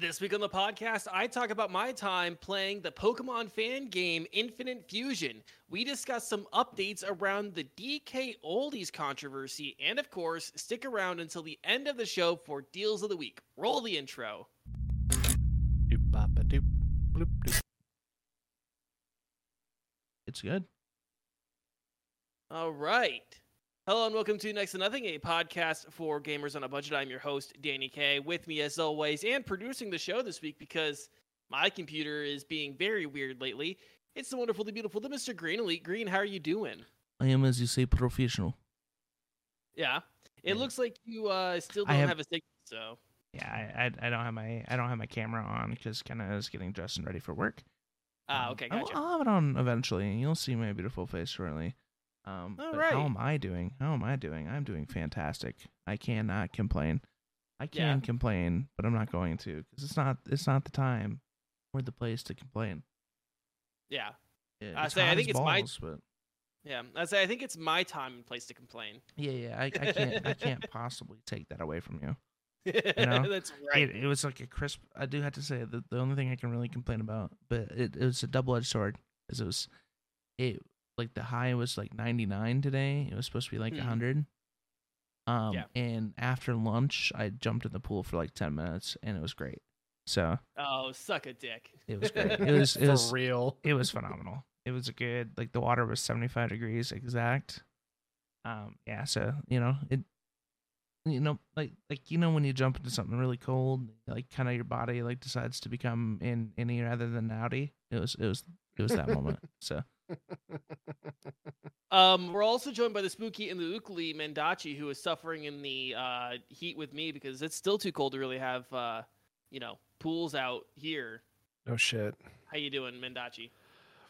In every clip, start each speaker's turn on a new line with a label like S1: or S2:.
S1: This week on the podcast, I talk about my time playing the Pokemon fan game Infinite Fusion. We discuss some updates around the DKOldies controversy, and of course, stick around until the end of the show for Deals of the Week. Roll the intro.
S2: It's good.
S1: All right. Hello and welcome to Next to Nothing, a podcast for gamers on a budget. I'm your host, Daniecae. With me, as always, and producing the show this week because my computer is being very weird lately. It's the wonderful, the beautiful, the Mr. Green Elite. Green, how are you doing?
S2: I am, as you say, professional.
S1: Yeah. It
S2: Yeah.
S1: looks like you uh, still don't
S2: have-
S1: have, a signal, so.
S2: Yeah, I, I, I don't have my I don't have my camera on because kind of is getting dressed and ready for work.
S1: Ah,
S2: Um,
S1: okay,
S2: I'll- I'll, have it on eventually. And you'll see my beautiful face shortly. Um,
S1: All right.
S2: How am I doing? How am I doing? I'm doing fantastic. I cannot complain. I
S1: Yeah.
S2: can complain, but I'm not going to because it's not it's not the time or the place to complain.
S1: Yeah.
S2: Yeah,
S1: I say, I think it's my-
S2: but
S1: Yeah. I say I think it's my time and place to complain.
S2: yeah, yeah. I, I can't I can't possibly take that away from you. know,
S1: That's right.
S2: It, it was like a crisp. I do have to say that the only thing I can really complain about, but it, it was a double edged sword, is it was, it like the high was like 99 today. It was supposed to be like
S1: Hmm.
S2: 100. Um,
S1: Yeah.
S2: and after lunch, I jumped in the pool for like 10 minutes, and it was great. So
S1: oh, suck a dick.
S2: it was great. It was it
S3: For
S2: was
S3: real.
S2: it was phenomenal. It was a good like the water was 75 degrees exact. Um yeah, so you know, it you know like like you know when you jump into something really cold, like kind of your body like decides to become in inny rather than outy. It was it was it was that moment. So
S1: Um, we're also joined by the spooky and the ukli Mendacii, who is suffering in the uh, heat with me because it's still too cold to really have, uh, you know, pools out here.
S3: No shit.
S1: How you doing, Mendacii?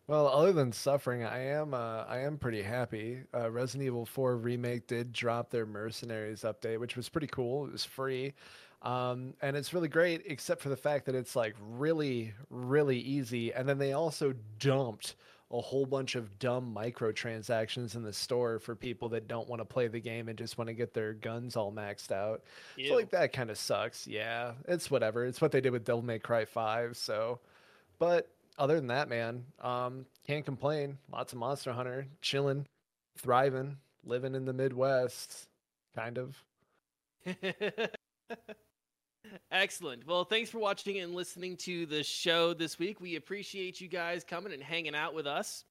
S3: Well, other than suffering, I am uh, I am pretty happy. Uh, Resident Evil 4 remake did drop their Mercenaries update, which was pretty cool. It was free, um, and it's really great, except for the fact that it's like really, really easy. And then they also dumped a whole bunch of dumb microtransactions in the store for people that don't want to play the game and just want to get their guns all maxed out.
S1: Ew.
S3: So like that kind of sucks. Yeah, it's whatever. It's what they did with Devil May Cry 5. So, but other than that, man, um, can't complain. Lots of Monster Hunter, chilling, thriving, living in the Midwest, kind of.
S1: Excellent. Well, thanks for watching and listening to the show this week. We appreciate you guys coming and hanging out with us.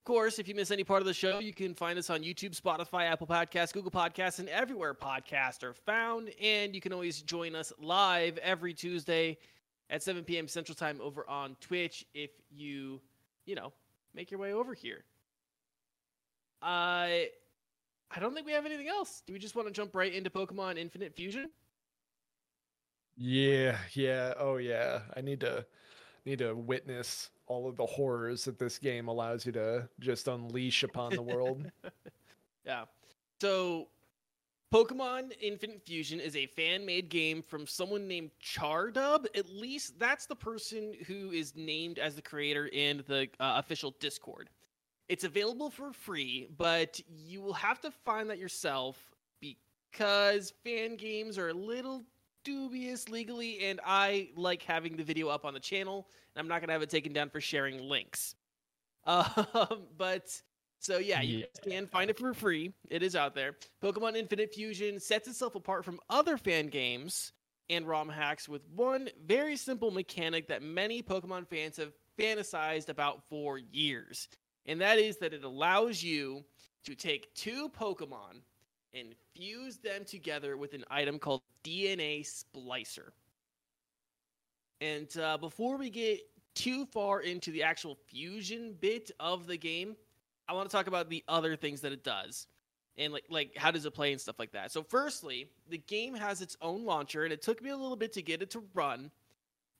S1: Of course, if you miss any part of the show, you can find us on YouTube, Spotify, Apple Podcasts, Google Podcasts, and everywhere podcasts are found. And you can always join us live every Tuesday at 7 p.m. Central Time over on Twitch if you, you know, make your way over here. I I don't think we have anything else. Do we just want to jump right into Pokemon Infinite Fusion?
S3: Yeah, yeah, oh yeah. I need to need to witness all of the horrors that this game allows you to just unleash upon the world.
S1: Yeah. So, Pokemon Infinite Fusion is a fan made game from someone named Chardub. At least that's the person who is named as the creator in the uh, official Discord. It's available for free, but you will have to find that yourself because fan games are a little dubious legally, and I like having the video up on the channel, and I'm not going to have it taken down for sharing links. Um, but so yeah, you
S3: Yeah.
S1: can find it for free. It is out there. Pokemon Infinite Fusion sets itself apart from other fan games and ROM hacks with one very simple mechanic that many Pokemon fans have fantasized about for years. And that is that it allows you to take two Pokemon and fuse them together with an item called DNA Splicer. And uh, before we get too far into the actual fusion bit of the game, I want to talk about the other things that it does and like like how does it play and stuff like that. So firstly, the game has its own launcher and it took me a little bit to get it to run.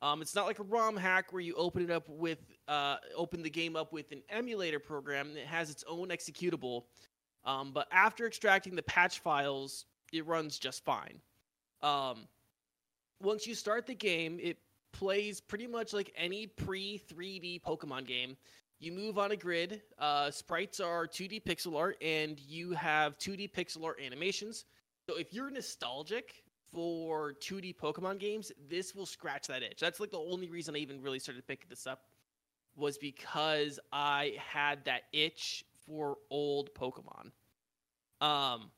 S1: Um, it's not like a ROM hack where you open it up with uh, open the game up with an emulator program. It has its own executable, um, but after extracting the patch files, it runs just fine. Um, once you start the game, it plays pretty much like any pre 3D Pokemon game. You move on a grid. Uh, sprites are 2D pixel art, and you have 2D pixel art animations. So if you're nostalgic for 2D Pokemon games, this will scratch that itch. That's like the only reason I even really started picking this up was because I had that itch for old Pokemon. Um,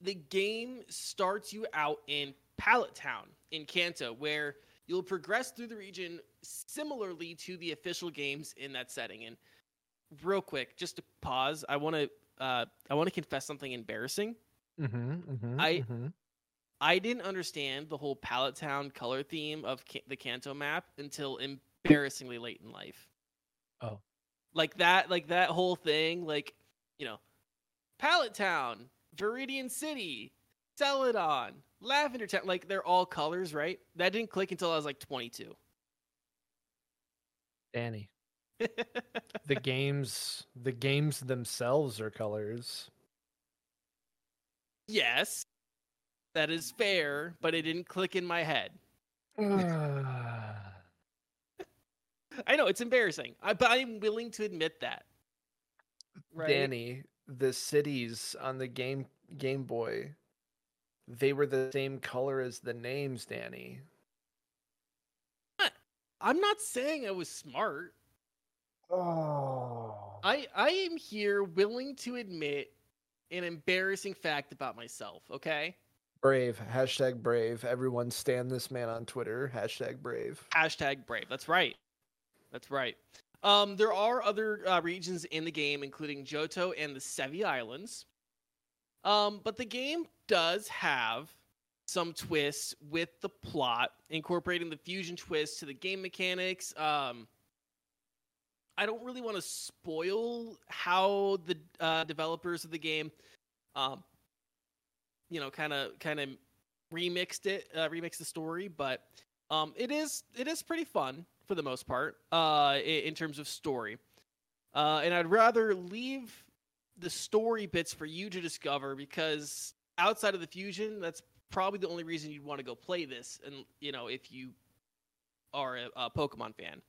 S1: the game starts you out in Pallet Town in Kanto, where you'll progress through the region similarly to the official games in that setting. And real quick, just to pause, I want to uh, I want to confess something embarrassing.
S3: Mm-hmm, mm-hmm,
S1: I-
S3: mm-hmm.
S1: I didn't understand the whole Pallet Town color theme of the Kanto map until embarrassingly late in life.
S3: Oh.
S1: Like that, like that whole thing, like you know, Pallet Town, Viridian City, Celadon, Lavender Town, like they're all colors, right? That didn't click until I was like 22.
S3: Danie. The games the games themselves are colors.
S1: yes, that is fair, but it didn't click in my head. I know it's embarrassing, I, but I'm willing to admit that. Right?
S3: Danie, the cities on the game Game Boy, they were the same color as the names, Danie.
S1: I'm not saying I was smart.
S3: Oh.
S1: I I am here willing to admit an embarrassing fact about myself. Okay.
S3: Brave. Hashtag brave. Everyone stand this man on Twitter. Hashtag brave.
S1: Hashtag brave. That's right. That's right. Um, there are other uh, regions in the game, including Johto and the Sevii Islands. Um, but the game does have some twists with the plot, incorporating the fusion twist to the game mechanics. Um, I don't really want to spoil how the uh, developers of the game, um, you know, kind of kind of remixed it, uh, remixed the story, but um, it is it is pretty fun for the most part uh, in, terms of story. Uh, and I'd rather leave the story bits for you to discover because outside of the fusion, that's probably the only reason you'd want to go play this. And you know, if you are a, a Pokemon fan,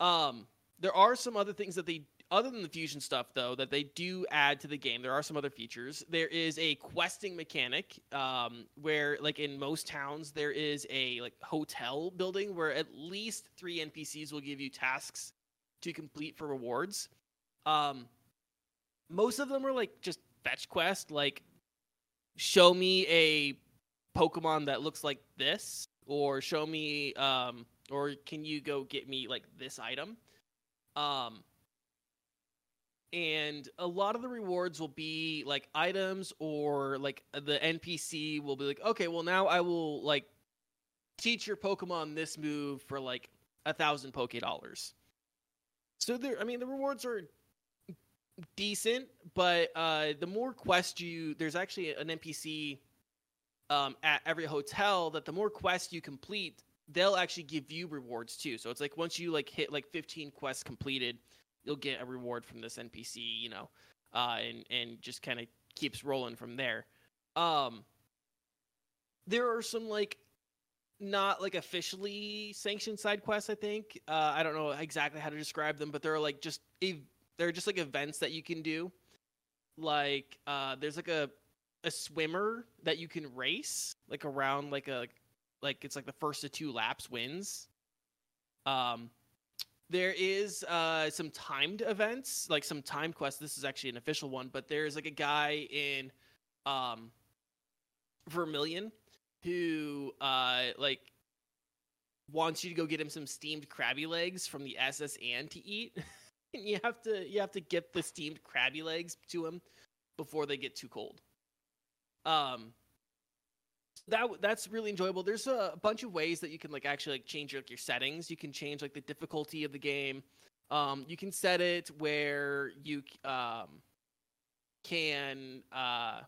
S1: um, there are some other things that they, other than the fusion stuff, though, that they do add to the game. There are some other features. There is a questing mechanic, um, where, like in most towns, there is a like hotel building where at least three NPCs will give you tasks to complete for rewards. Um, most of them are like just fetch quest, like show me a Pokemon that looks like this, or show me, um, or can you go get me like this item? Um, and a lot of the rewards will be like items or like the NPC will be like, okay, well now I will like teach your Pokemon this move for like a thousand Poke dollars. So there, I mean, the rewards are decent, but uh, the more quest you, there's actually an NPC um, at every hotel that the more quests you complete, they'll actually give you rewards too. So it's like once you like hit like 15 quests completed, you'll get a reward from this NPC, you know, uh, and and just kind of keeps rolling from there. Um, there are some like not like officially sanctioned side quests. I think uh, I don't know exactly how to describe them, but they're like just ev- they're just like events that you can do. Like uh, there's like a a swimmer that you can race like around like a like it's like the first of two laps wins. Um, there is uh some timed events, like some timed quests. This is actually an official one, but there's like a guy in um Vermilion who uh like wants you to go get him some steamed crabby legs from the SS Anne to eat. and you have to you have to get the steamed crabby legs to him before they get too cold. Um that that's really enjoyable. There's a bunch of ways that you can like actually like change like your settings. You can change like the difficulty of the game. Um, you can set it where you um, can uh,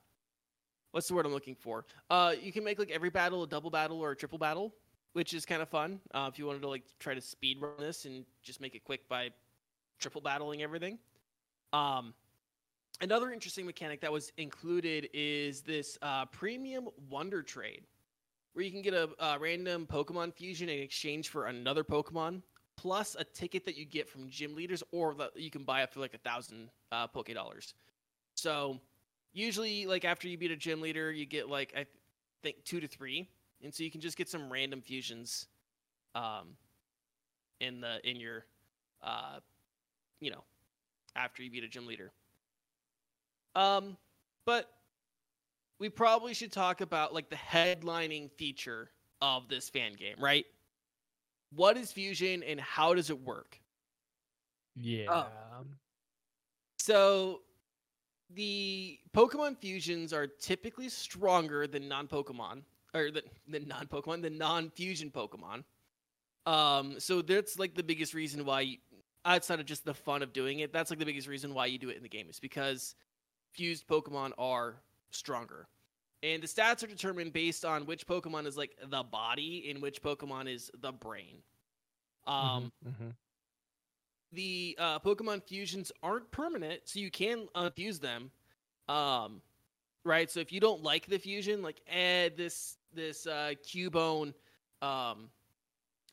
S1: what's the word I'm looking for? Uh, you can make like every battle a double battle or a triple battle, which is kind of fun. Uh, if you wanted to like try to speed run this and just make it quick by triple battling everything. Um, another interesting mechanic that was included is this uh, premium wonder trade where you can get a, a random pokemon fusion in exchange for another pokemon plus a ticket that you get from gym leaders or that you can buy it for like a thousand uh, poke dollars so usually like after you beat a gym leader you get like I, think two to three, and so you can just get some random fusions, um, in the in your, uh, you know, after you beat a gym leader. Um, but we probably should talk about like the headlining feature of this fan game, right? What is fusion and how does it work?
S3: Yeah.
S1: So the Pokemon fusions are typically stronger than non-Pokemon or the, the non-Pokemon, the non-fusion Pokemon. Um, so that's like the biggest reason why, you, outside of just the fun of doing it, that's like the biggest reason why you do it in the game is because fused Pokemon are stronger. And the stats are determined based on which Pokemon is like the body and which Pokemon is the brain. Um,
S3: Mhm.
S1: the uh, Pokemon fusions aren't permanent, so you can unfuse them. Um, right. So if you don't like the fusion, like eh, this this uh, Cubone um,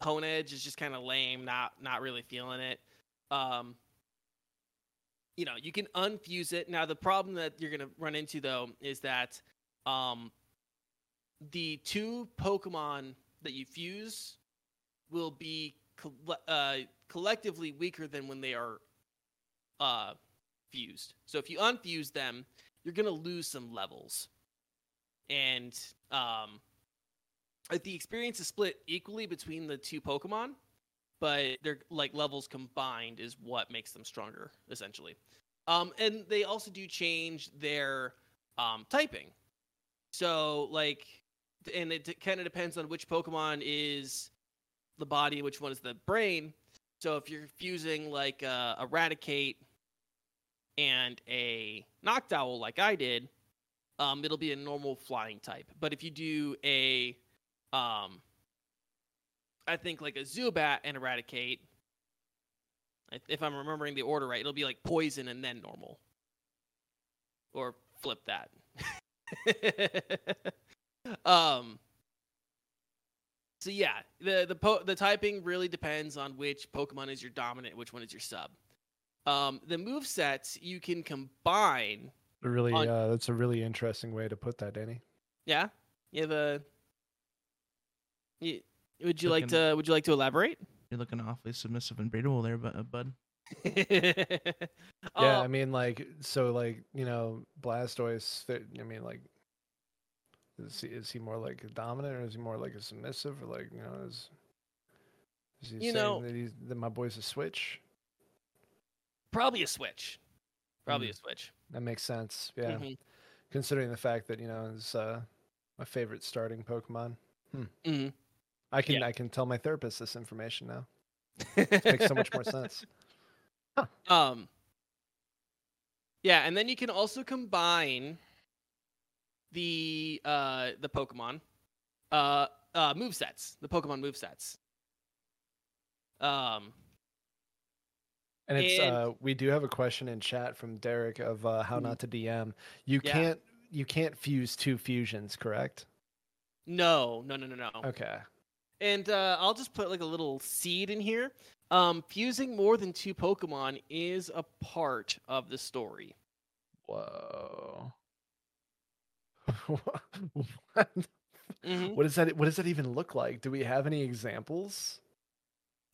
S1: Honedge is just kind of lame, not not really feeling it. Um, you know, you can unfuse it. Now the problem that you're gonna run into though is that um, the two Pokemon that you fuse will be coll- uh, collectively weaker than when they are uh, fused. So if you unfuse them, you're gonna lose some levels, and um, like, the experience is split equally between the two Pokemon, but their like levels combined is what makes them stronger, essentially. Um, and they also do change their um, typing. So like, and it kind of depends on which Pokemon is the body, which one is the brain. So if you're fusing like uh, a Raticate and a Noctowl, like I did, um, it'll be a normal flying type. But if you do a, um, I think like a Zubat and a Raticate, if- I'm remembering the order right, it'll be like poison and then normal, or flip that. um. So yeah, the the po- the typing really depends on which Pokemon is your dominant, which one is your sub. Um, the move sets you can combine.
S3: Really,
S1: On-
S3: uh, that's a really interesting way to put that, Danie.
S1: Yeah, you have a. You, would you like to? Would you like to elaborate?
S2: You're looking awfully submissive and breedable there, bu- uh, bud.
S3: Yeah,
S1: Uh,
S3: I mean, like, so, like, you know, Blastoise. I mean, like, is he is he more like a dominant, or is he more like a submissive, or like, you know, is is he
S1: You
S3: saying
S1: know-
S3: that he's that my boy's a switch?
S1: probably a switch. Probably
S3: Mm.
S1: a switch.
S3: That makes sense. Yeah,
S1: Mhm.
S3: considering the fact that you know is uh, my favorite starting Pokemon.
S1: Mhm.
S3: I can
S1: Yeah.
S3: I can tell my therapist this information now. It makes so much more sense.
S1: Um. Yeah, and then you can also combine the uh the Pokemon uh uh move sets, the Pokemon move sets. Um.
S3: And it's
S1: And-
S3: uh we do have a question in chat from Derek of uh, how
S1: Mhm.
S3: not to DM. You
S1: Yeah.
S3: can't you can't fuse two fusions, correct?
S1: No, no, no, no, no.
S3: Okay.
S1: And uh, I'll just put like a little seed in here. Um, fusing more than two Pokemon is a part of the story.
S3: Whoa. what?
S1: Mhm.
S3: what does that what does that even look like? Do we have any examples?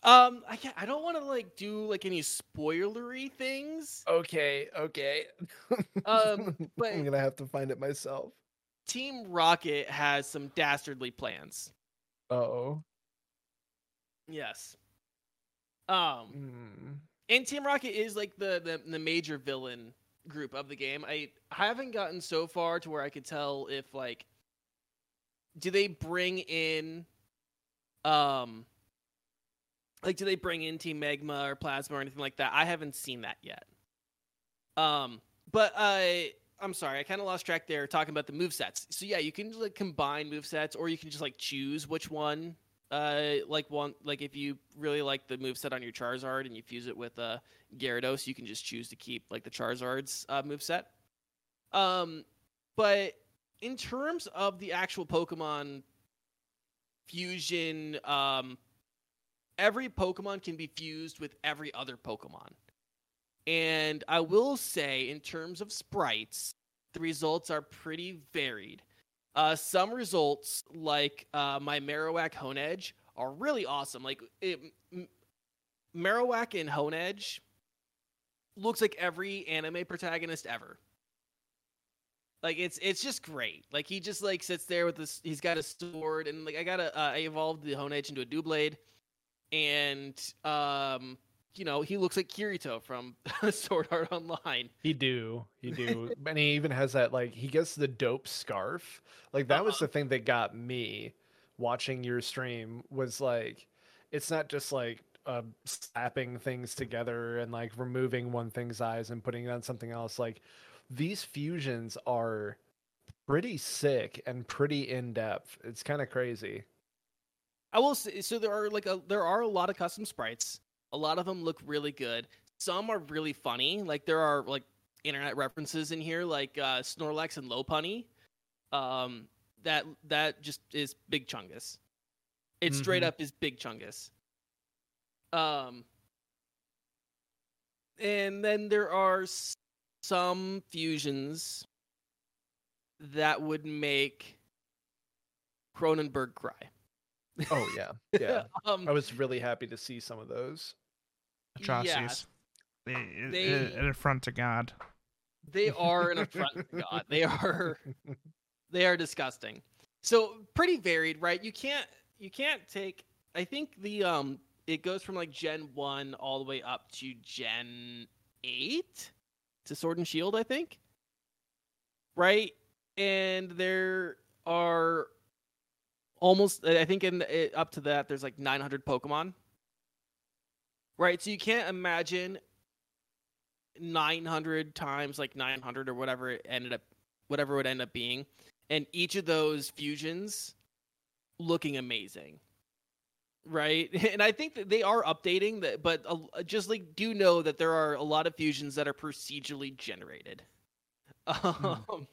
S1: Um, I can't, I don't want to like do like any spoilery things.
S3: Okay, okay.
S1: Um, but-
S3: I'm gonna have to find it myself.
S1: Team Rocket has some dastardly plans.
S3: Oh.
S1: Yes. Um,
S3: Mm.
S1: and Team Rocket is like the, the the major villain group of the game. I haven't gotten so far to where I could tell if like do they bring in um like do they bring in Team Magma or Plasma or anything like that? I haven't seen that yet. Um but I I'm sorry, I kind of lost track there talking about the move sets. So yeah, you can like combine move sets or you can just like choose which one uh like one like if you really like the move set on your Charizard and you fuse it with uh Gyarados, you can just choose to keep like the Charizard's uh move set. Um but in terms of the actual Pokemon fusion um every Pokemon can be fused with every other Pokemon. And I will say, in terms of sprites, the results are pretty varied. Uh, some results, like uh, my Marowak Honedge, are really awesome. Like it, M- Marowak and Honedge looks like every anime protagonist ever. Like it's it's just great. Like he just like sits there with this. He's got a sword, and like I got a uh, I evolved the Honedge into a Doublade, and um you know he looks like Kirito from Sword Art Online.
S3: He do, he do, and he even has that like he gets the dope scarf. Like that was
S1: Uh-huh.
S3: the thing that got me watching your stream was like, it's not just like uh, slapping things together and like removing one thing's eyes and putting it on something else. Like these fusions are pretty sick and pretty in depth. It's kind of crazy.
S1: I will say so there are like a there are a lot of custom sprites. A lot of them look really good. Some are really funny. Like there are like internet references in here like uh Snorlax and Lopunny. Um that that just is Big Chungus. It straight
S3: Mhm.
S1: up is Big Chungus. Um and then there are s- some fusions that would make Cronenberg cry.
S3: Oh yeah, yeah.
S1: um,
S3: I was really happy to see some of those.
S2: Atrocities. They, it-
S1: They-
S2: it- an affront to God.
S1: they are an affront to God. They are they are disgusting. So pretty varied, right? You can't you can't take. I think the um it goes from like Gen one all the way up to Gen eight to Sword and Shield. I think, right? And there are almost I think in it, up to that there's like 900 Pokemon. Right, so you can't imagine 900 times like 900 or whatever it ended up whatever it would end up being and each of those fusions looking amazing right? And i think that they are updating that but uh, just like do know that there are a lot of fusions that are procedurally generated. Um,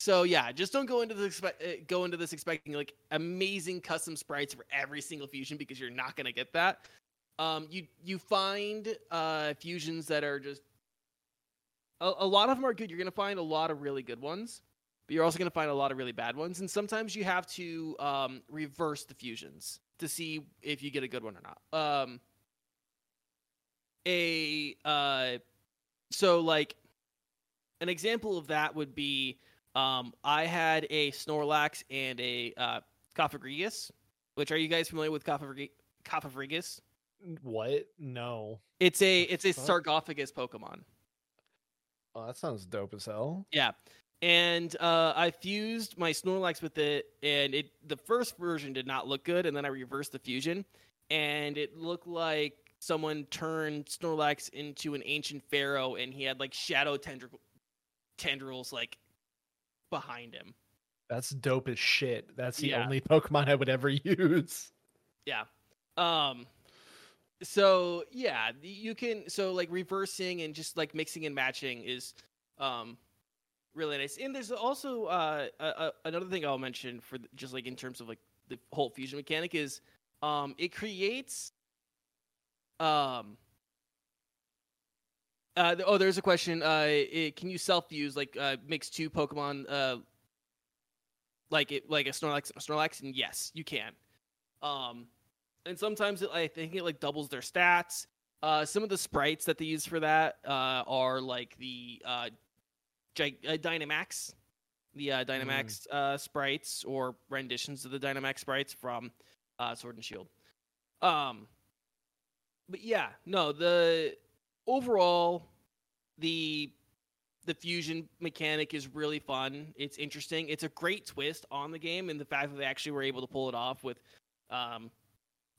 S1: so yeah just don't go into this expect, uh, go into this expecting like amazing custom sprites for every single fusion because you're not going to get that um, you you find uh, fusions that are just a, a lot of them are good. You're gonna find a lot of really good ones, but you're also gonna find a lot of really bad ones. And sometimes you have to um, reverse the fusions to see if you get a good one or not. Um, a uh, so like an example of that would be um, I had a Snorlax and a uh. Which are you guys familiar with Cofagrigus?
S3: What? No.
S1: It's a it's a
S3: fuck?
S1: sarcophagus Pokemon.
S3: Oh, that sounds dope as hell.
S1: Yeah. And uh, I fused my Snorlax with it, and it the first version did not look good, and then I reversed the fusion, and it looked like someone turned Snorlax into an ancient pharaoh, and he had like shadow tendril tendrils like behind him.
S3: That's dope as shit. That's the
S1: Yeah.
S3: only Pokemon I would ever use.
S1: Yeah. Um so yeah, you can so like reversing and just like mixing and matching is um really nice. And there's also uh another thing I'll mention for just like in terms of like the whole fusion mechanic is um it creates um uh, oh, there's a question. Uh, it, can you self-fuse like uh, mix two Pokemon, uh, like it, like a Snorlax, Snorlax? And yes, you can. Um, and sometimes it, I think it like doubles their stats. Uh, some of the sprites that they use for that uh, are like the uh, Gi- uh, Dynamax, the uh, Dynamax uh, sprites or renditions of the Dynamax sprites from uh, Sword and Shield. Um, but yeah, no, the overall the the fusion mechanic is really fun. It's interesting. It's a great twist on the game, and the fact that they actually were able to pull it off with um,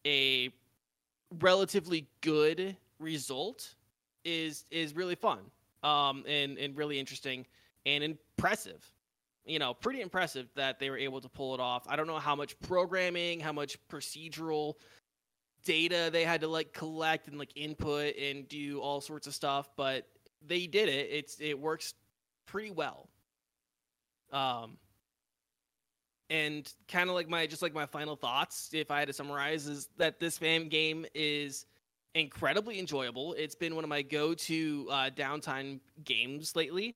S1: a relatively good result is is really fun um, and and really interesting and impressive. You know, pretty impressive that they were able to pull it off. I don't know how much programming, how much procedural data they had to like collect and like input and do all sorts of stuff, but they did it. It's it works pretty well. Um and kind of like my just like my final thoughts if I had to summarize is that this fam game is incredibly enjoyable. It's been one of my go-to uh, downtime games lately.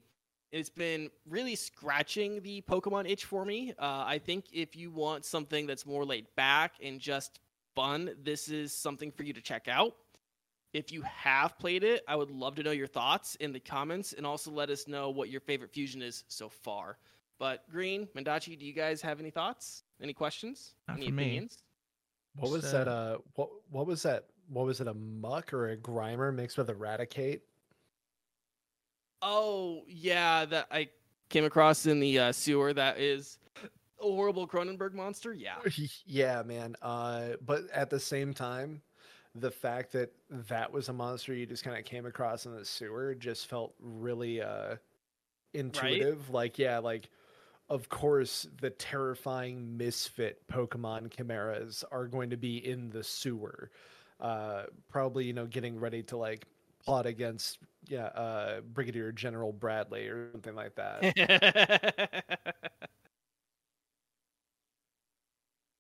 S1: It's been really scratching the Pokemon itch for me. Uh, I think if you want something that's more laid back and just fun, this is something for you to check out. If you have played it, I would love to know your thoughts in the comments and also let us know what your favorite fusion is so far. But Green, Mendacii, do you guys have any thoughts? Any questions?
S2: Not
S1: any
S2: for me.
S1: opinions?
S3: What was
S2: Just,
S3: that?
S2: uh,
S3: Uh, what what was that? What was it? A Muk or a grimer mixed with a Raticate?
S1: Oh yeah, that I came across in the uh, sewer. That is a horrible Cronenberg monster. Yeah.
S3: yeah, man. Uh, but at the same time, the fact that that was a monster you just kind of came across in the sewer just felt really uh intuitive. Like, yeah, like of course the terrifying misfit Pokemon chimeras are going to be in the sewer. Uh, probably you know getting ready to like plot against yeah uh Brigadier General Bradley or something like that.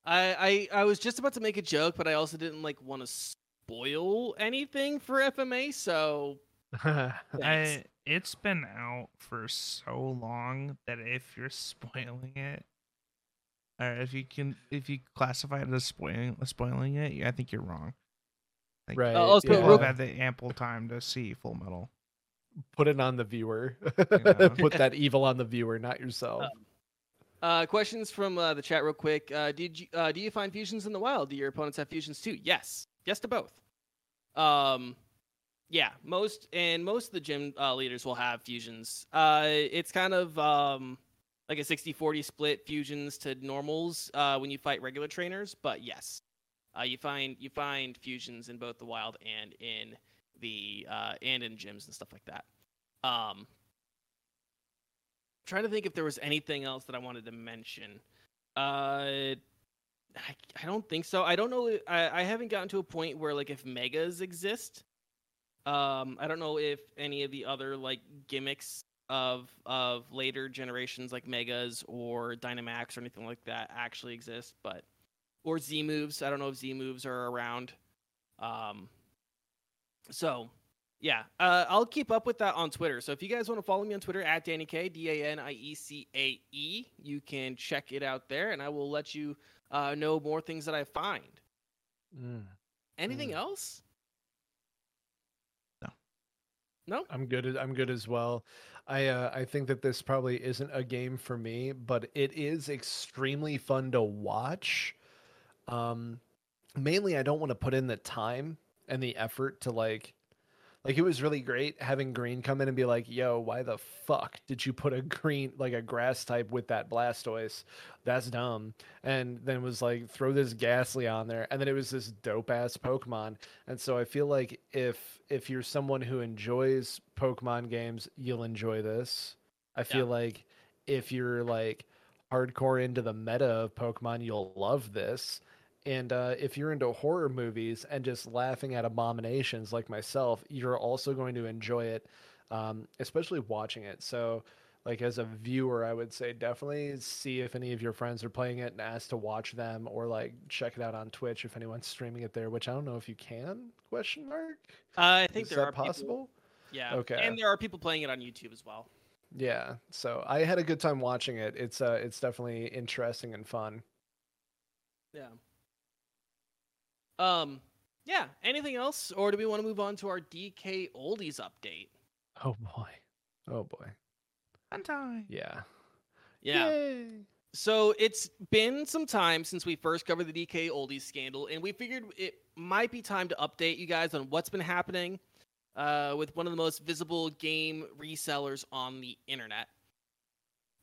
S1: I, I I was just about to make a joke, but I also didn't like want to spoil anything for FMA. So.
S2: I it's been out for so long that if you're spoiling it, or if you can, if you classify it as spoiling spoiling it, yeah, I think you're wrong. Like,
S3: right.
S1: Uh, also,
S2: People
S1: real-
S2: have had the ample time to see Full Metal.
S3: put it on the viewer.
S2: know.
S3: put that evil on the viewer, not yourself.
S1: uh, questions from uh, the chat, real quick. Uh, did you uh, do you find fusions in the wild? Do your opponents have fusions too? Yes, yes to both. Um, yeah, most and most of the gym uh, leaders will have fusions. Uh, it's kind of um like a 60-40 split fusions to normals uh, when you fight regular trainers, but yes, uh, you find you find fusions in both the wild and in the uh, and in gyms and stuff like that. Um, trying to think if there was anything else that I wanted to mention. Uh, I, I don't think so. I don't know. I, I haven't gotten to a point where like if megas exist. Um, I don't know if any of the other like gimmicks of of later generations like megas or Dynamax or anything like that actually exist, but or Z moves. I don't know if Z moves are around. Um, so yeah, uh, I'll keep up with that on Twitter. So if you guys want to follow me on Twitter at Daniecae D A N I E C A E, you can check it out there, and I will let you uh, know more things that I find.
S3: Mm.
S1: Anything
S3: Mm.
S1: else?
S2: No.
S1: No.
S3: I'm good. I'm good as well. I uh, I think that this probably isn't a game for me, but it is extremely fun to watch. Um, mainly, I don't want to put in the time and the effort to like. Like it was really great having Green come in and be like, "Yo, why the fuck did you put a green like a grass type with that Blastoise? That's dumb." And then was like, "Throw this Gastly on there," and then it was this dope ass Pokemon. And so I feel like if if you're someone who enjoys Pokemon games, you'll enjoy this. I feel like if you're like hardcore into the meta of Pokemon, you'll love this. And uh, if you're into horror movies and just laughing at abominations like myself, you're also going to enjoy it, um, especially watching it. So, like as a viewer, I would say definitely see if any of your friends are playing it and ask to watch them, or like check it out on Twitch if anyone's streaming it there. Which I don't know if you can? Question mark.
S1: Uh, I think
S3: Is
S1: there
S3: that
S1: are people-
S3: possible?
S1: yeah.
S3: Okay.
S1: And there are people playing it on YouTube as well.
S3: Yeah. So I had a good time watching it. It's uh, it's definitely interesting and fun.
S1: Yeah. Um. Yeah. Anything else, or do we want to move on to our DKOldies update?
S3: Oh boy. Oh boy.
S2: Fun time.
S3: Yeah.
S1: Yeah.
S3: Yay.
S1: So it's been some time since we first covered the DKOldies scandal, and we figured it might be time to update you guys on what's been happening uh, with one of the most visible game resellers on the internet.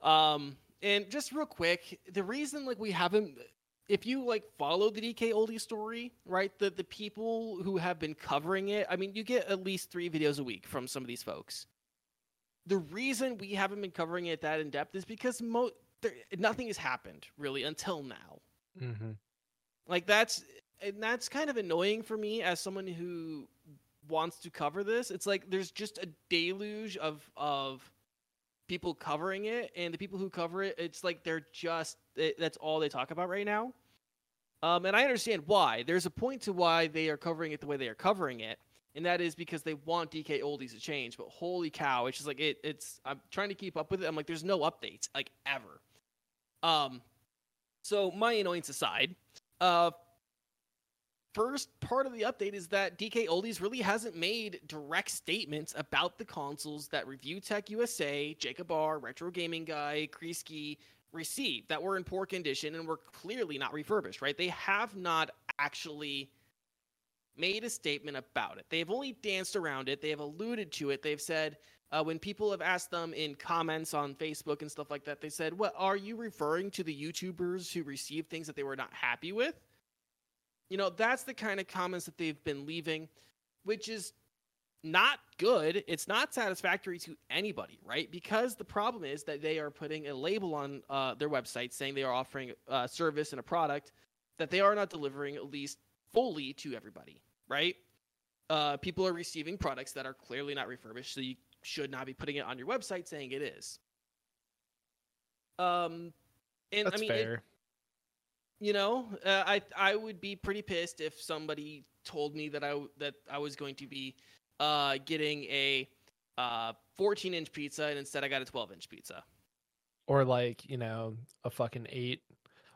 S1: Um, and just real quick, the reason like we haven't, if you like follow the DKOldie story, right? The the people who have been covering it, I mean, you get at least three videos a week from some of these folks. The reason we haven't been covering it that in depth is because mo- there, nothing has happened really until now.
S3: Mm-hmm.
S1: Like that's and that's kind of annoying for me as someone who wants to cover this. It's like there's just a deluge of of people covering it, and the people who cover it, it's like they're just it, that's all they talk about right now. Um, and I understand why. There's a point to why they are covering it the way they are covering it, and that is because they want DKOldies to change. But holy cow, it's just like it. It's I'm trying to keep up with it. I'm like, there's no updates like ever. Um, so my annoyance aside, uh, first part of the update is that DKOldies really hasn't made direct statements about the consoles that Review Tech USA, Jacob R, Retro Gaming Guy, Kreisky received that were in poor condition and were clearly not refurbished, right? They have not actually made a statement about it. They've only danced around it. They have alluded to it. They've said, uh, when people have asked them in comments on Facebook and stuff like that, they said, "What are you referring to the YouTubers who received things that they were not happy with?" You know, that's the kind of comments that they've been leaving, which is not good. It's not satisfactory to anybody, right? Because the problem is that they are putting a label on uh, their website saying they are offering a service and a product that they are not delivering at least fully to everybody, right? Uh, people are receiving products that are clearly not refurbished, so you should not be putting it on your website saying it is. Um, and
S3: That's
S1: I mean,
S3: fair.
S1: You know, uh, I I would be pretty pissed if somebody told me that I w- that I was going to be uh, getting a uh, 14 inch pizza and instead I got a 12 inch pizza.
S3: or like you know a fucking eight,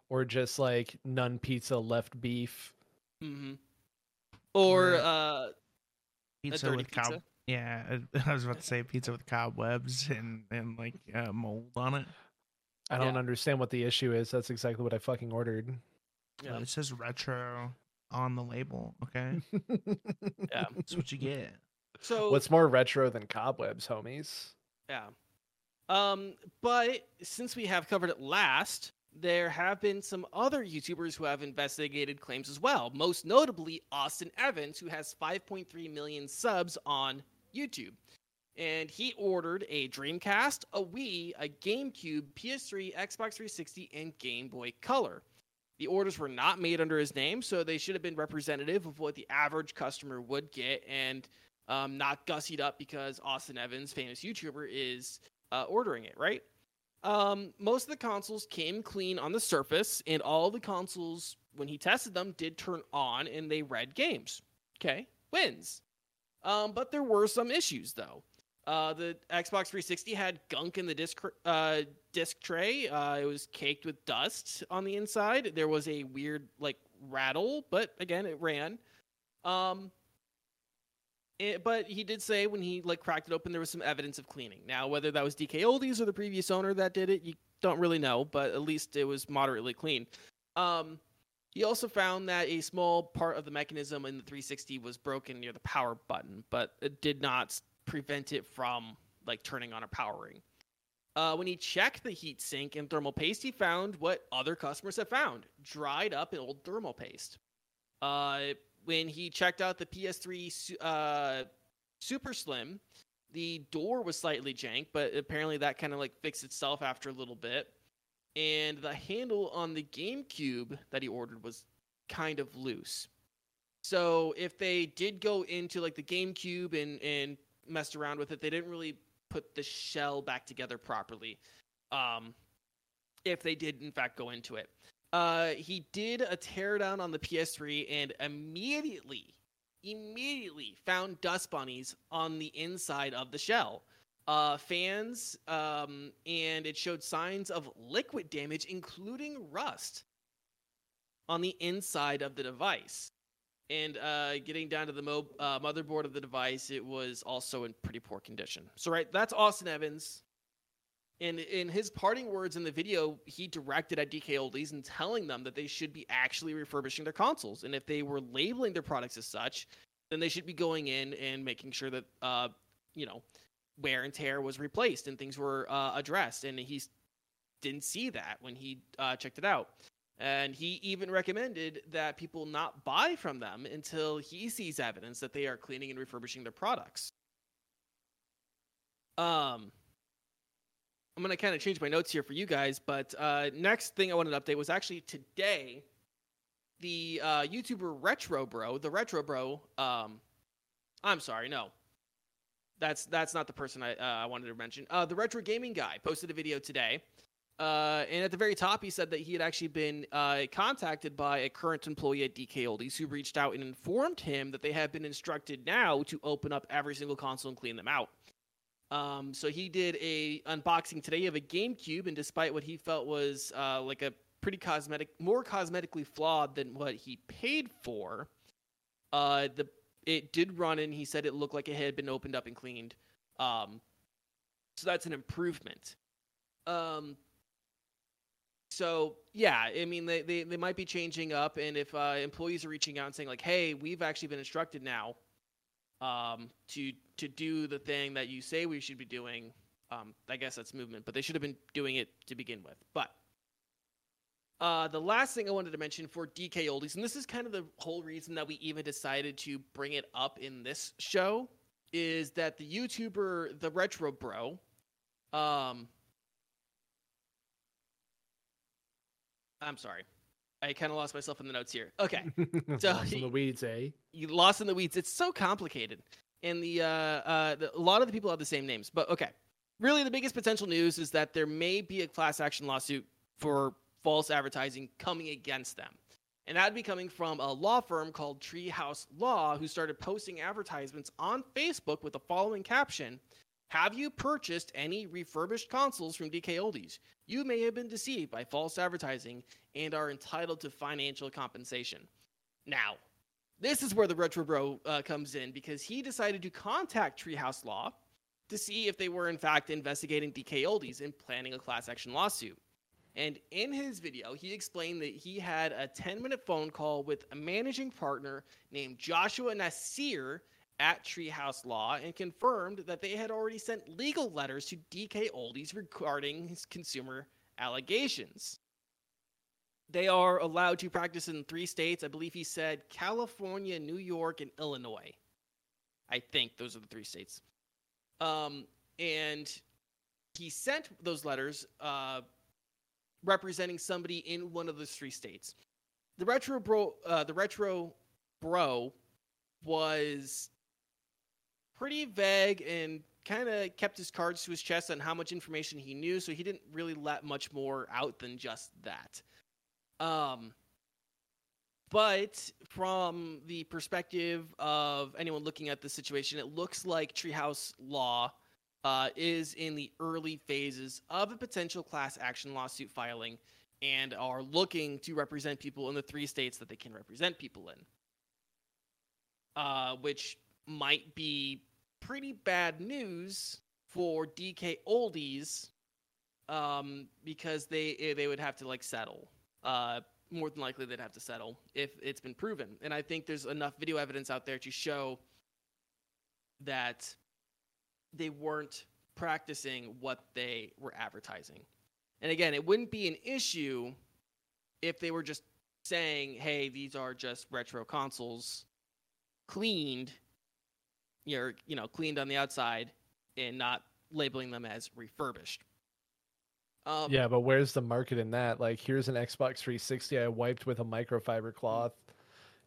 S3: or just like none pizza left beef.
S1: Mm-hmm. Or
S2: Right.
S1: uh,
S2: Pizza
S1: dirty
S2: with cob.
S1: pizza?
S2: Yeah, I was about to say pizza with cobwebs and and like uh, mold on it.
S3: I don't
S1: Yeah.
S3: understand what the issue is. That's exactly what I fucking ordered.
S1: yeah,
S2: It says retro on the label. Okay,
S1: yeah.
S2: that's what you get.
S1: So
S3: What's more retro than cobwebs, homies?
S1: Yeah. Um, but since we have covered it last, there have been some other YouTubers who have investigated claims as well. Most notably, Austin Evans, who has 5.3 million subs on YouTube. And he ordered a Dreamcast, a Wii, a GameCube, PS3, Xbox 360, and Game Boy Color. The orders were not made under his name, so they should have been representative of what the average customer would get and um, not gussied up because Austin Evans, famous YouTuber, is uh, ordering it, right? Um, most of the consoles came clean on the surface, and all the consoles, when he tested them, did turn on and they read games. Okay, wins. Um, but there were some issues though. Uh, the Xbox 360 had gunk in the disc uh, disc tray. Uh, it was caked with dust on the inside. There was a weird like rattle, but again, it ran. Um, it, but he did say when he like cracked it open, there was some evidence of cleaning. Now, whether that was DKOldies or the previous owner that did it, you don't really know. But at least it was moderately clean. Um, he also found that a small part of the mechanism in the 360 was broken near the power button, but it did not prevent it from like turning on or powering. Uh, when he checked the heat sink and thermal paste, he found what other customers have found: dried up old thermal paste. Uh, when he checked out the PS3 uh, Super Slim, the door was slightly jank, but apparently that kind of like fixed itself after a little bit. And the handle on the GameCube that he ordered was kind of loose. So if they did go into like the GameCube and and messed around with it, they didn't really put the shell back together properly. Um, if they did in fact go into it. Uh, he did a teardown on the PS3 and immediately, immediately found dust bunnies on the inside of the shell. Uh, fans, um, and it showed signs of liquid damage, including rust, on the inside of the device. And uh, getting down to the mo- uh, motherboard of the device, it was also in pretty poor condition. So, right, that's Austin Evans. And in his parting words in the video, he directed at DKOldies and telling them that they should be actually refurbishing their consoles. And if they were labeling their products as such, then they should be going in and making sure that, uh, you know, wear and tear was replaced and things were uh, addressed. And he didn't see that when he uh, checked it out. And he even recommended that people not buy from them until he sees evidence that they are cleaning and refurbishing their products. Um, I'm gonna kind of change my notes here for you guys, but uh, next thing I wanted to update was actually today. The uh, YouTuber Retro Bro, the Retro Bro. Um, I'm sorry, no, that's that's not the person I uh, I wanted to mention. Uh, the Retro Gaming Guy posted a video today, Uh, and at the very top, he said that he had actually been uh, contacted by a current employee at DKOldies who reached out and informed him that they have been instructed now to open up every single console and clean them out. Um, so he did a unboxing today of a GameCube, and despite what he felt was uh, like a pretty cosmetic, more cosmetically flawed than what he paid for, uh, the it did run, and he said it looked like it had been opened up and cleaned. Um, so that's an improvement. Um, so yeah, I mean they, they, they might be changing up, and if uh, employees are reaching out and saying like, "Hey, we've actually been instructed now um, to to do the thing that you say we should be doing," um, I guess that's movement. But they should have been doing it to begin with. But uh, the last thing I wanted to mention for DKOldies, and this is kind of the whole reason that we even decided to bring it up in this show, is that the YouTuber the Retro Bro, um, I'm sorry. I kind of lost myself in the notes here. Okay. So
S3: Lost in the weeds, eh?
S1: You lost in the weeds. It's so complicated. And the, uh, uh, the, a lot of the people have the same names. But okay. Really, the biggest potential news is that there may be a class action lawsuit for false advertising coming against them. And that'd be coming from a law firm called Treehouse Law, who started posting advertisements on Facebook with the following caption Have you purchased any refurbished consoles from DKOldies? You may have been deceived by false advertising and are entitled to financial compensation. Now, this is where the Retro Bro uh, comes in because he decided to contact Treehouse Law to see if they were in fact investigating DKOldies and planning a class action lawsuit. And in his video, he explained that he had a 10 minute phone call with a managing partner named Joshua Nassir at Treehouse Law and confirmed that they had already sent legal letters to DKOldies regarding his consumer allegations. They are allowed to practice in three states. I believe he said California, New York, and Illinois. I think those are the three states. Um, and he sent those letters uh, representing somebody in one of those three states. The retro bro, uh, the retro bro, was pretty vague and kind of kept his cards to his chest on how much information he knew, so he didn't really let much more out than just that. Um, but from the perspective of anyone looking at the situation, it looks like Treehouse Law uh, is in the early phases of a potential class action lawsuit filing and are looking to represent people in the three states that they can represent people in, uh, which might be pretty bad news for DK Oldies um, because they they would have to like settle. Uh, more than likely, they'd have to settle if it's been proven. And I think there's enough video evidence out there to show that they weren't practicing what they were advertising. And again, it wouldn't be an issue if they were just saying, "Hey, these are just retro consoles, cleaned, you're you know cleaned on the outside, and not labeling them as refurbished." Um,
S3: Yeah, but where's the market in that? Like, here's an Xbox 360 I wiped with a microfiber cloth.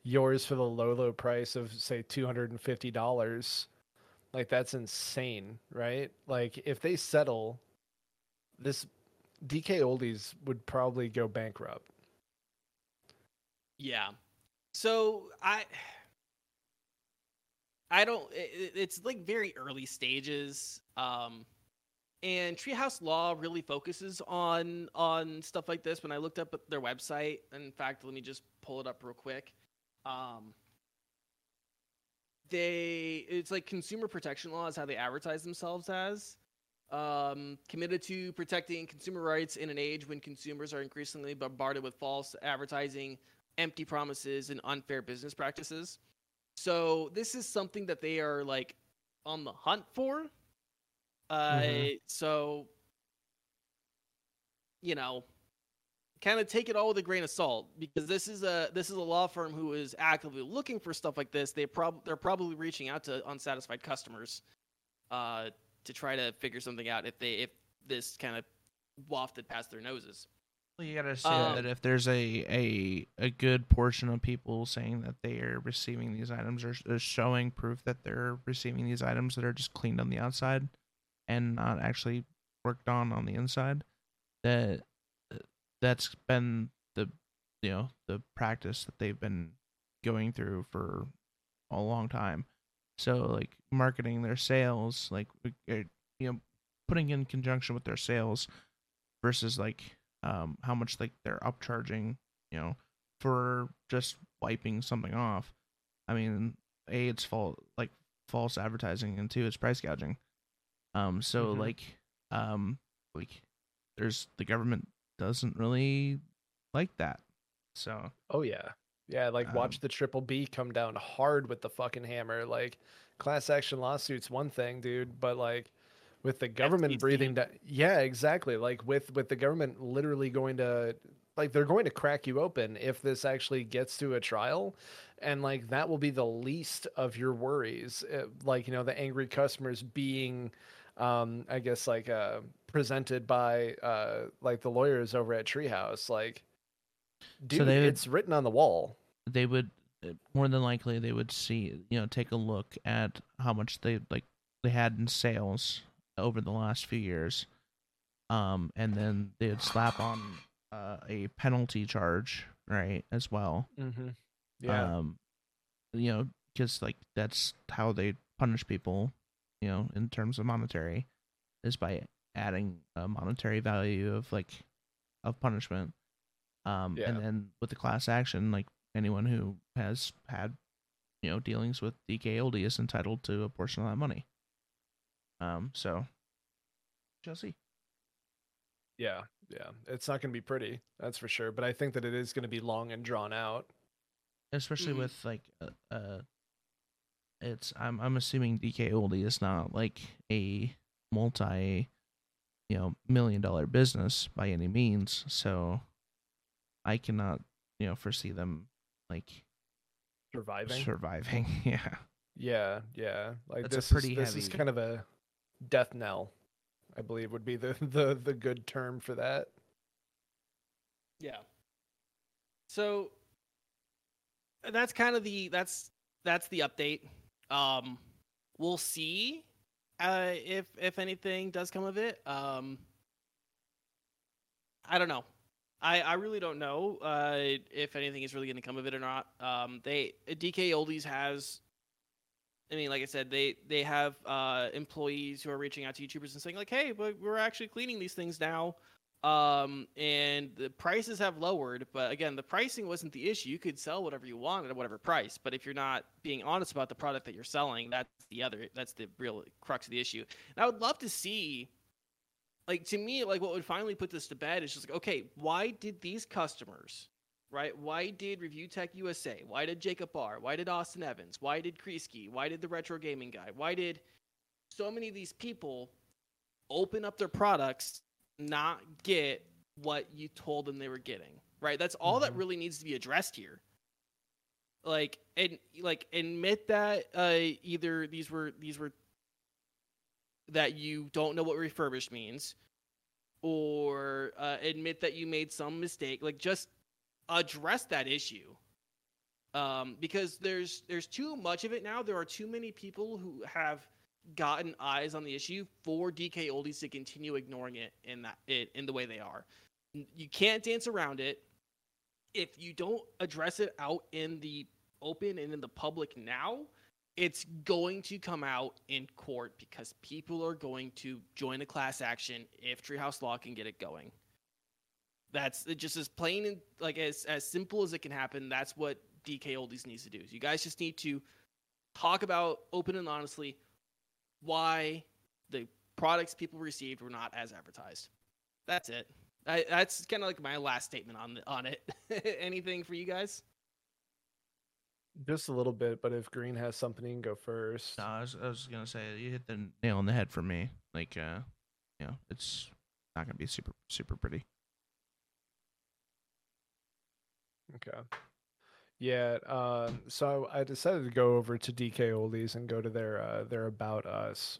S3: Yours for the low, low price of say two hundred and fifty dollars. Like that's insane, right? Like if they settle, this DKOldies would probably go bankrupt.
S1: Yeah. So I I don't it, it's like very early stages um and Treehouse Law really focuses on on stuff like this when I looked up their website. In fact, let me just pull it up real quick. Um they it's like consumer protection law is how they advertise themselves as um, committed to protecting consumer rights in an age when consumers are increasingly bombarded with false advertising empty promises and unfair business practices. So this is something that they are like on the hunt for. Uh,
S3: Mhm.
S1: So you know, kind of take it all with a grain of salt because this is a this is a law firm who is actively looking for stuff like this. They prob they're probably reaching out to unsatisfied customers uh, to try to figure something out if they if this kind of wafted past their noses.
S2: Well, you gotta assume
S1: Um,
S2: that if there's a, a a good portion of people saying that they are receiving these items or is showing proof that they're receiving these items that are just cleaned on the outside and not actually worked on on the inside, that that's been the you know the practice that they've been going through for a long time. So like marketing their sales, like you know, putting in conjunction with their sales versus like um how much like they're upcharging, you know, for just wiping something off. I mean, a it's false like false advertising, and two it's price gouging. Um, so
S3: Mhm.
S2: like, um, like there's the government doesn't really like that. So
S3: Oh yeah. Yeah, like
S2: Um,
S3: watch the triple B come down hard with the fucking hammer. Like class action lawsuits one thing, dude, but like with the government
S1: FTC.
S3: breathing down yeah, exactly. Like with with the government literally going to like they're going to crack you open if this actually gets to a trial and like that will be the least of your worries Uh, like you know the angry customers being um i guess like uh presented by uh like the lawyers over at treehouse like dude
S2: they would-
S3: it's written on the wall
S2: they would uh, more than likely they would see you know take a look at how much they like they had in sales over the last few years um and then they would slap on uh, a penalty charge right as well
S3: mm-hmm. yeah
S2: um you know because like that's how they punish people you know in terms of monetary is by adding a monetary value of like of punishment um
S3: Yeah.
S2: and then with the class action like anyone who has had you know dealings with dk oldie is entitled to a portion of that money um so shall see.
S3: Yeah yeah. It's not going to be pretty that's for sure but i think that it is going to be long and drawn out.
S2: Especially
S1: Mhm.
S2: with like uh, uh it's i'm i'm assuming DKOldie is not like a multi you know million dollar business by any means so i cannot you know foresee them like
S3: surviving?
S2: surviving yeah.
S3: Yeah, yeah. Like
S2: That's a
S3: this
S2: pretty
S3: is this is kind of a death knell, I believe would be the the the good term for that.
S1: Yeah. So that's kind of the that's that's the update. Um we'll see uh if if anything does come of it. Um I don't know. I I really don't know uh if anything is really going to come of it or not. Um they DKOldies has I mean, like I said, they they have uh, employees who are reaching out to YouTubers and saying like, "Hey, but we're actually cleaning these things now." um, and the prices have lowered. But again, the pricing wasn't the issue. You could sell whatever you want at whatever price, but if you're not being honest about the product that you're selling, that's the other. That's the real crux of the issue. And I would love to see, like to me, like what would finally put this to bed is just like, okay, why did these customers, right? Why did Review Tech USA? Why did Jacob Barr? Why did Austin Evans? Why did Kreisky? Why did the Retro Gaming Guy? Why did so many of these people open up their products not get what you told them they were getting right that's all that
S3: Mhm.
S1: really needs to be addressed here like and like admit that uh either these were these were that you don't know what refurbished means or uh, admit that you made some mistake like just address that issue um because there's there's too much of it now there are too many people who have gotten eyes on the issue for DKOldies to continue ignoring it in that it in the way they are. You can't dance around it. If you don't address it out in the open and in the public now, it's going to come out in court because people are going to join a class action if Treehouse Law can get it going. That's it just as plain and like as as simple as it can happen. That's what DKOldies needs to do. You guys just need to talk about open and honestly why the products people received were not as advertised. That's it. I, that's kind of like my last statement on the, on it. Anything for you guys?
S3: Just a little bit, but if Green has something, he can go first.
S2: No, I was, I was gonna say you hit the nail on the head for me. Like, uh, you know, it's not gonna be super super pretty.
S3: Okay. Yeah. Um, so I decided to go over to DKOldies and go to their uh, their About Us.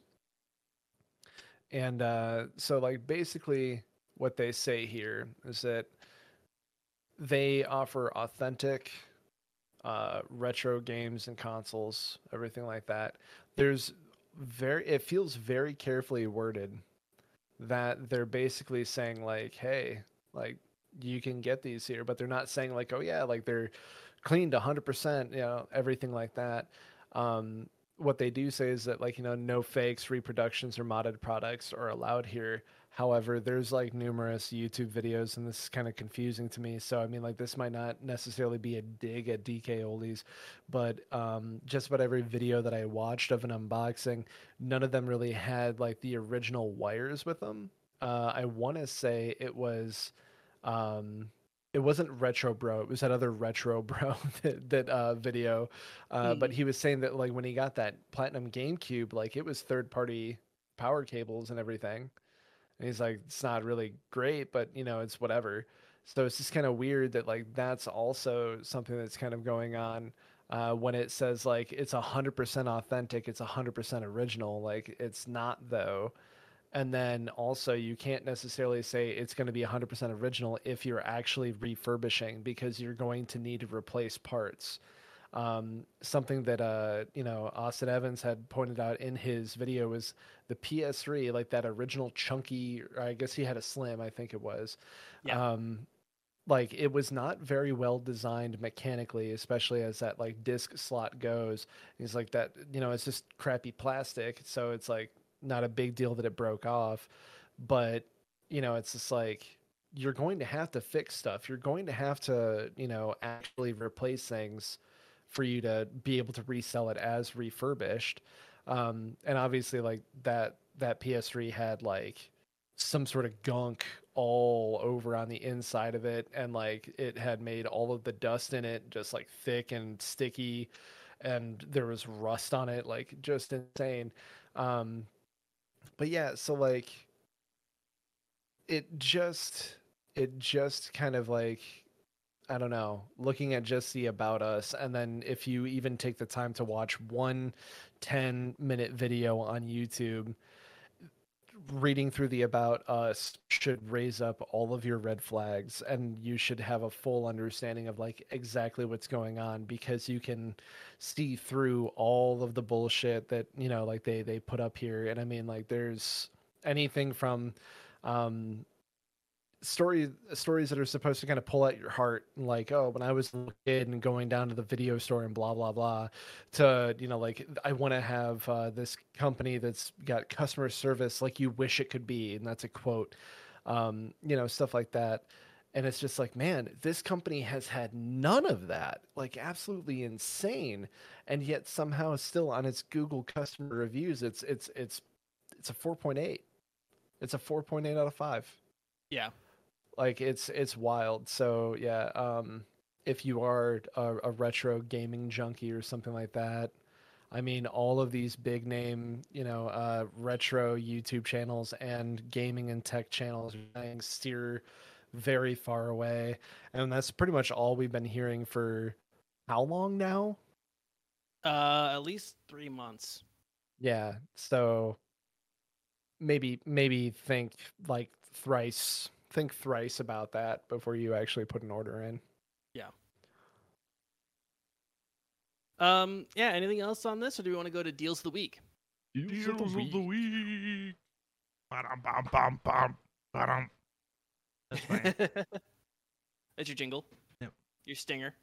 S3: And uh, so, like, basically, what they say here is that they offer authentic uh, retro games and consoles, everything like that. There's very, it feels very carefully worded that they're basically saying, like, hey, like, you can get these here, but they're not saying like, oh yeah, like they're cleaned 100%, you know, everything like that. Um, what they do say is that like you know no fakes reproductions or modded products are allowed here. However there's like numerous youtube videos and this is kind of confusing to me. So i mean like this might not necessarily be a dig at DKOldies but um, just about every video that i watched of an unboxing none of them really had like the original wires with them. Uh, i want to say it was um, it wasn't retro bro it was that other retro bro that, that uh, video. Uh, mm. but he was saying that like when he got that platinum gamecube like it was third party power cables and everything. And he's like it's not really great but you know it's whatever. So it's just kind of weird that like that's also something that's kind of going on uh, when it says like it's 100% authentic it's 100% original. Like it's not though and then also you can't necessarily say it's going to be 100% original if you're actually refurbishing because you're going to need to replace parts. Um, something that uh, you know austin evans had pointed out in his video was the ps3 like that original chunky i guess he had a slim i think it was. Yeah. um, like it was not very well designed mechanically especially as that like disc slot goes. He's like that you know it's just crappy plastic so it's like not a big deal that it broke off, but you know, it's just like you're going to have to fix stuff. You're going to have to, you know, actually replace things for you to be able to resell it as refurbished. Um, and obviously, like that that PS3 had like some sort of gunk all over on the inside of it, and like it had made all of the dust in it just like thick and sticky, and there was rust on it, like just insane. Um, but yeah, so like it just it just kind of like I don't know, looking at just the about us and then if you even take the time to watch one 10 minute video on YouTube reading through the about us should raise up all of your red flags and you should have a full understanding of like exactly what's going on because you can see through all of the bullshit that you know like they they put up here. And i mean like there's anything from um story stories that are supposed to kind of pull at your heart like oh when i was a kid and going down to the video store and blah blah blah to you know like i want to have uh, this company that's got customer service like you wish it could be and that's a quote um, you know stuff like that. And it's just like man this company has had none of that like absolutely insane and yet somehow still on its google customer reviews it's it's it's it's a 4.8 it's a 4.8 out of 5
S1: yeah
S3: like it's it's wild. So yeah, um, if you are a, a retro gaming junkie or something like that, I mean, all of these big name, you know, uh, retro YouTube channels and gaming and tech channels steer very far away, and that's pretty much all we've been hearing for how long now?
S1: Uh, at least three months.
S3: Yeah, so maybe maybe think like thrice think thrice about that before you actually put an order in.
S1: Yeah. Um. Yeah. Anything else on this, or do we want to go to deals of the week?
S2: Deals, deals of, the, of week. the week. Ba-dum, bum, bum, bum, ba-dum.
S1: That's fine. That's your jingle.
S2: Yep.
S1: Your stinger.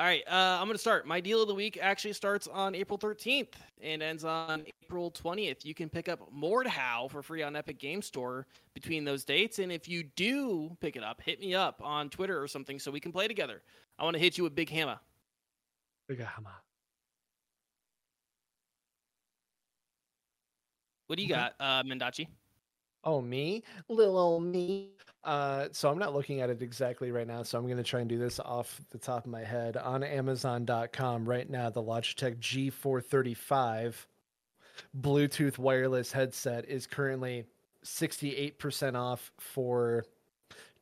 S1: All right, uh, I'm going to start. My deal of the week actually starts on April 13th and ends on April 20th. You can pick up Mordhau for free on Epic Game Store between those dates. And if you do pick it up, hit me up on Twitter or something so we can play together. I want to hit you with Big Hammer.
S3: Big Hammer.
S1: What do you mm-hmm. got, uh, Mendacii?
S3: Oh, me? Little old me. Uh, so I'm not looking at it exactly right now, so I'm going to try and do this off the top of my head. On Amazon.com right now, the Logitech G435 Bluetooth wireless headset is currently 68% off for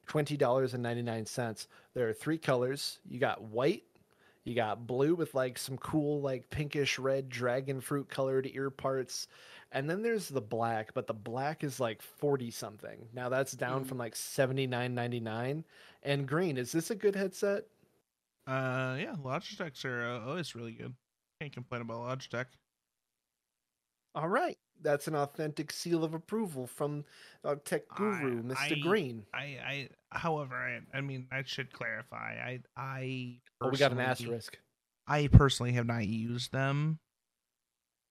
S3: $20.99. There are three colors. You got white, you got blue with like some cool like pinkish red dragon fruit colored ear parts and then there's the black, but the black is like 40 something. Now that's down mm. from like 79.99. And green, is this a good headset?
S2: Uh yeah, Logitech's are uh, always really good. Can't complain about Logitech.
S3: All right, that's an authentic seal of approval from our tech guru,
S2: I-
S3: Mr.
S2: I-
S3: Green.
S2: I, I, however, I, I mean, I should clarify. I, I.
S3: Oh, we got an asterisk.
S2: I personally have not used them.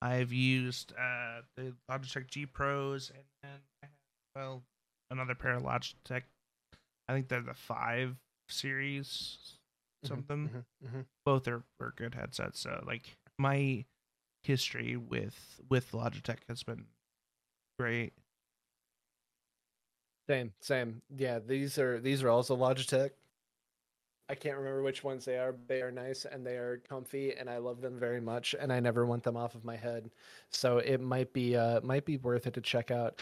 S2: I've used uh, the Logitech G Pros and then I have, well another pair of Logitech. I think they're the five series
S3: Mhm,
S2: something.
S3: mhm, mhm.
S2: Both are, are good headsets. So like my history with with Logitech has been great.
S3: Same, same. Yeah, these are these are also Logitech. I can't remember which ones they are. but They are nice and they are comfy, and I love them very much. And I never want them off of my head, so it might be uh might be worth it to check out.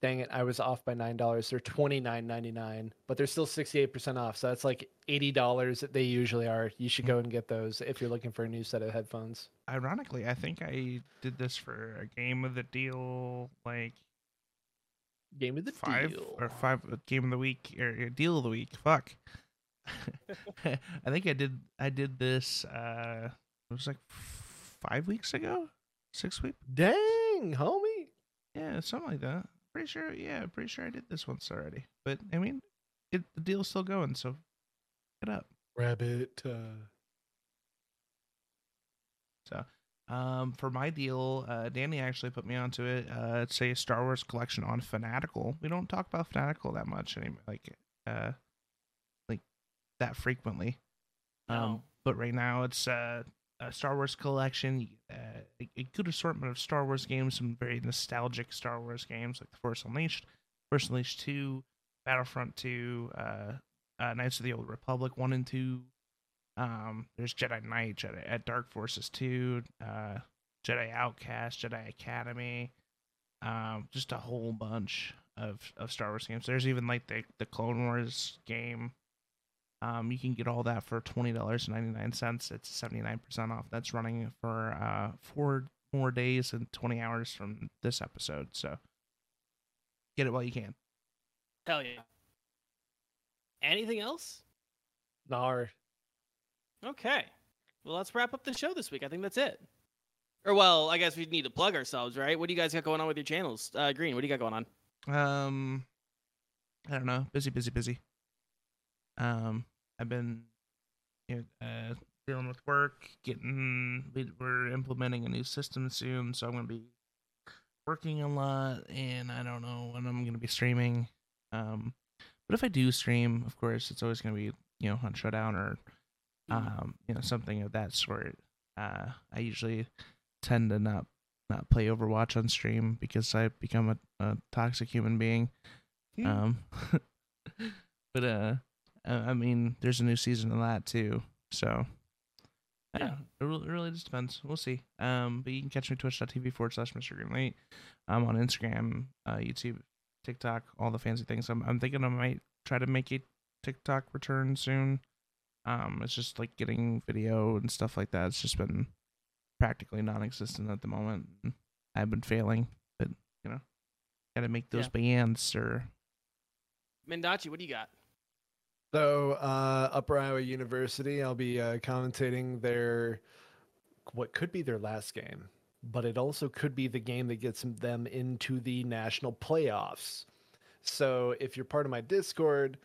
S3: Dang it, I was off by nine dollars. They're twenty nine ninety nine, but they're still sixty eight percent off. So that's like eighty dollars that they usually are. You should go and get those if you're looking for a new set of headphones.
S2: Ironically, I think I did this for a game of the deal like
S3: Game of the
S2: five
S3: deal.
S2: or five game of the week or deal of the week. Fuck. I think I did. I did this. uh It was like five weeks ago, six weeks.
S3: Dang, homie.
S2: Yeah, something like that. Pretty sure. Yeah, pretty sure I did this once already. But I mean, it the deal's still going. So, get up.
S3: Rabbit. Uh...
S2: So, um, for my deal, uh, Danie actually put me onto it. Uh, it's a Star Wars collection on Fanatical. We don't talk about Fanatical that much anymore, like, uh, that frequently. Um, but right now it's uh, a Star Wars collection, uh, a, a good assortment of Star Wars games, some very nostalgic Star Wars games like The Force Unleashed, Force Unleashed Two, Battlefront Two, uh, uh, Knights of the Old Republic One and Two. Um, there's Jedi Knight, Jedi at Dark Forces 2, uh, Jedi Outcast, Jedi Academy, um, just a whole bunch of, of Star Wars games. There's even like the, the Clone Wars game. Um, you can get all that for twenty dollars and ninety nine cents. It's seventy nine percent off. That's running for uh four more days and twenty hours from this episode. So get it while you can.
S1: Hell yeah. Anything else?
S3: Nar.
S1: Okay. Well, let's wrap up the show this week. I think that's it. Or well, I guess we need to plug ourselves, right? What do you guys got going on with your channels? Uh, Green, what do you got going on?
S2: Um, I don't know. Busy, busy, busy. Um, I've been, you know, uh, dealing with work, getting. we- We're implementing a new system soon, so I'm gonna be working a lot, and I don't know when I'm gonna be streaming. Um, but if I do stream, of course, it's always gonna be you know on Showdown or, um, you know, something of that sort. Uh, I usually tend to not not play Overwatch on stream because I become a, a toxic human being.
S1: Hmm.
S2: Um, but uh, I I mean, there's a new season of that too, so yeah,
S1: Yeah.
S2: it really, it really just depends. We'll see. Um, but you can catch me twitch.tv forward slash MrGreenElite. I'm on Instagram, uh, YouTube, TikTok, all the fancy things. I'm I'm thinking I might try to make a TikTok return soon. Um, it's just like getting video and stuff like that. It's just been practically non-existent at the moment. I've been failing, but you know, gotta make those bands or
S1: Mendacii, what do you got?
S3: So, uh, Upper Iowa University, I'll be uh, commentating their what could be their last game, but it also could be the game that gets them into the national playoffs. So, if you're part of my Discord,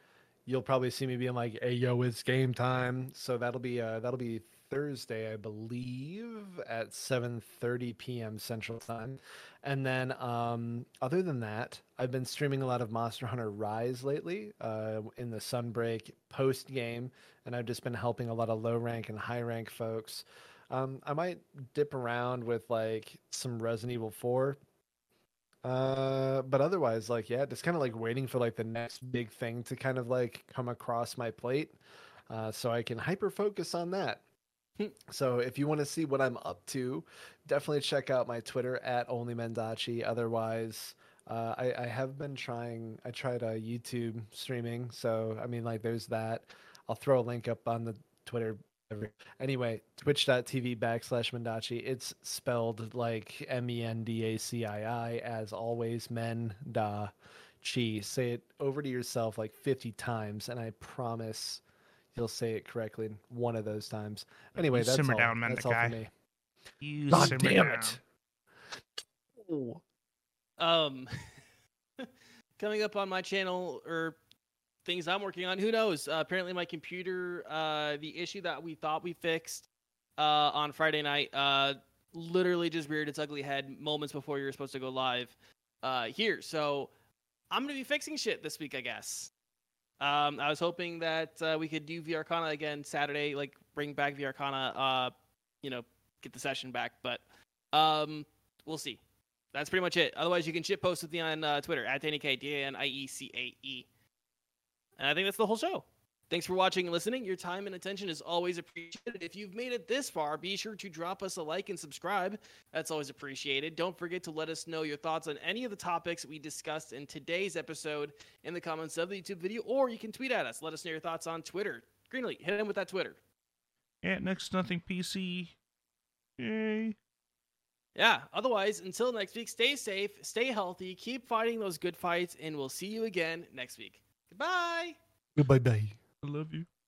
S3: you'll probably see me being like, "Hey, yo, it's game time!" So that'll be uh, that'll be Thursday, I believe, at 7:30 p.m. Central Time. And then, um, other than that, I've been streaming a lot of Monster Hunter Rise lately uh, in the Sunbreak post game, and I've just been helping a lot of low rank and high rank folks. Um, I might dip around with like some Resident Evil 4. Uh, but otherwise, like, yeah, just kind of like waiting for like the next big thing to kind of like come across my plate, uh, so I can hyper focus on that. So if you want to see what I'm up to, definitely check out my Twitter at only Mendacii. Otherwise, uh, I, I have been trying. I tried uh, YouTube streaming, so I mean, like, there's that. I'll throw a link up on the Twitter. Anyway, twitch.tv backslash Mendacii. It's spelled like M E N D A C I I, as always, men da chi. Say it over to yourself like 50 times, and I promise you'll say it correctly one of those times. Anyway,
S2: You
S3: that's
S2: simmer
S3: all.
S2: down,
S3: that's all for me.
S2: you
S3: God
S2: simmer
S3: damn
S2: down.
S3: it. No.
S1: Um, coming up on my channel or things I'm working on, who knows? Uh, apparently, my computer, uh, the issue that we thought we fixed uh, on Friday night, uh, literally just reared its ugly head moments before you were supposed to go live uh, here. So I'm gonna be fixing shit this week, I guess. Um, I was hoping that uh, we could do VRCana again Saturday, like bring back VRCana, uh, you know, get the session back, but um, we'll see. That's pretty much it. Otherwise, you can shit post with me on uh, Twitter at Daniecae D A N I E C A E. And I think that's the whole show. Thanks for watching and listening. Your time and attention is always appreciated. If you've made it this far, be sure to drop us a like and subscribe. That's always appreciated. Don't forget to let us know your thoughts on any of the topics we discussed in today's episode in the comments of the YouTube video, or you can tweet at us. Let us know your thoughts on Twitter. Greenlee, hit him with that Twitter.
S2: Yeah, next nothing PC. Yay.
S1: Yeah. Otherwise, until next week, stay safe, stay healthy, keep fighting those good fights, and we'll see you again next week. Goodbye.
S3: Bye bye.
S2: I love you.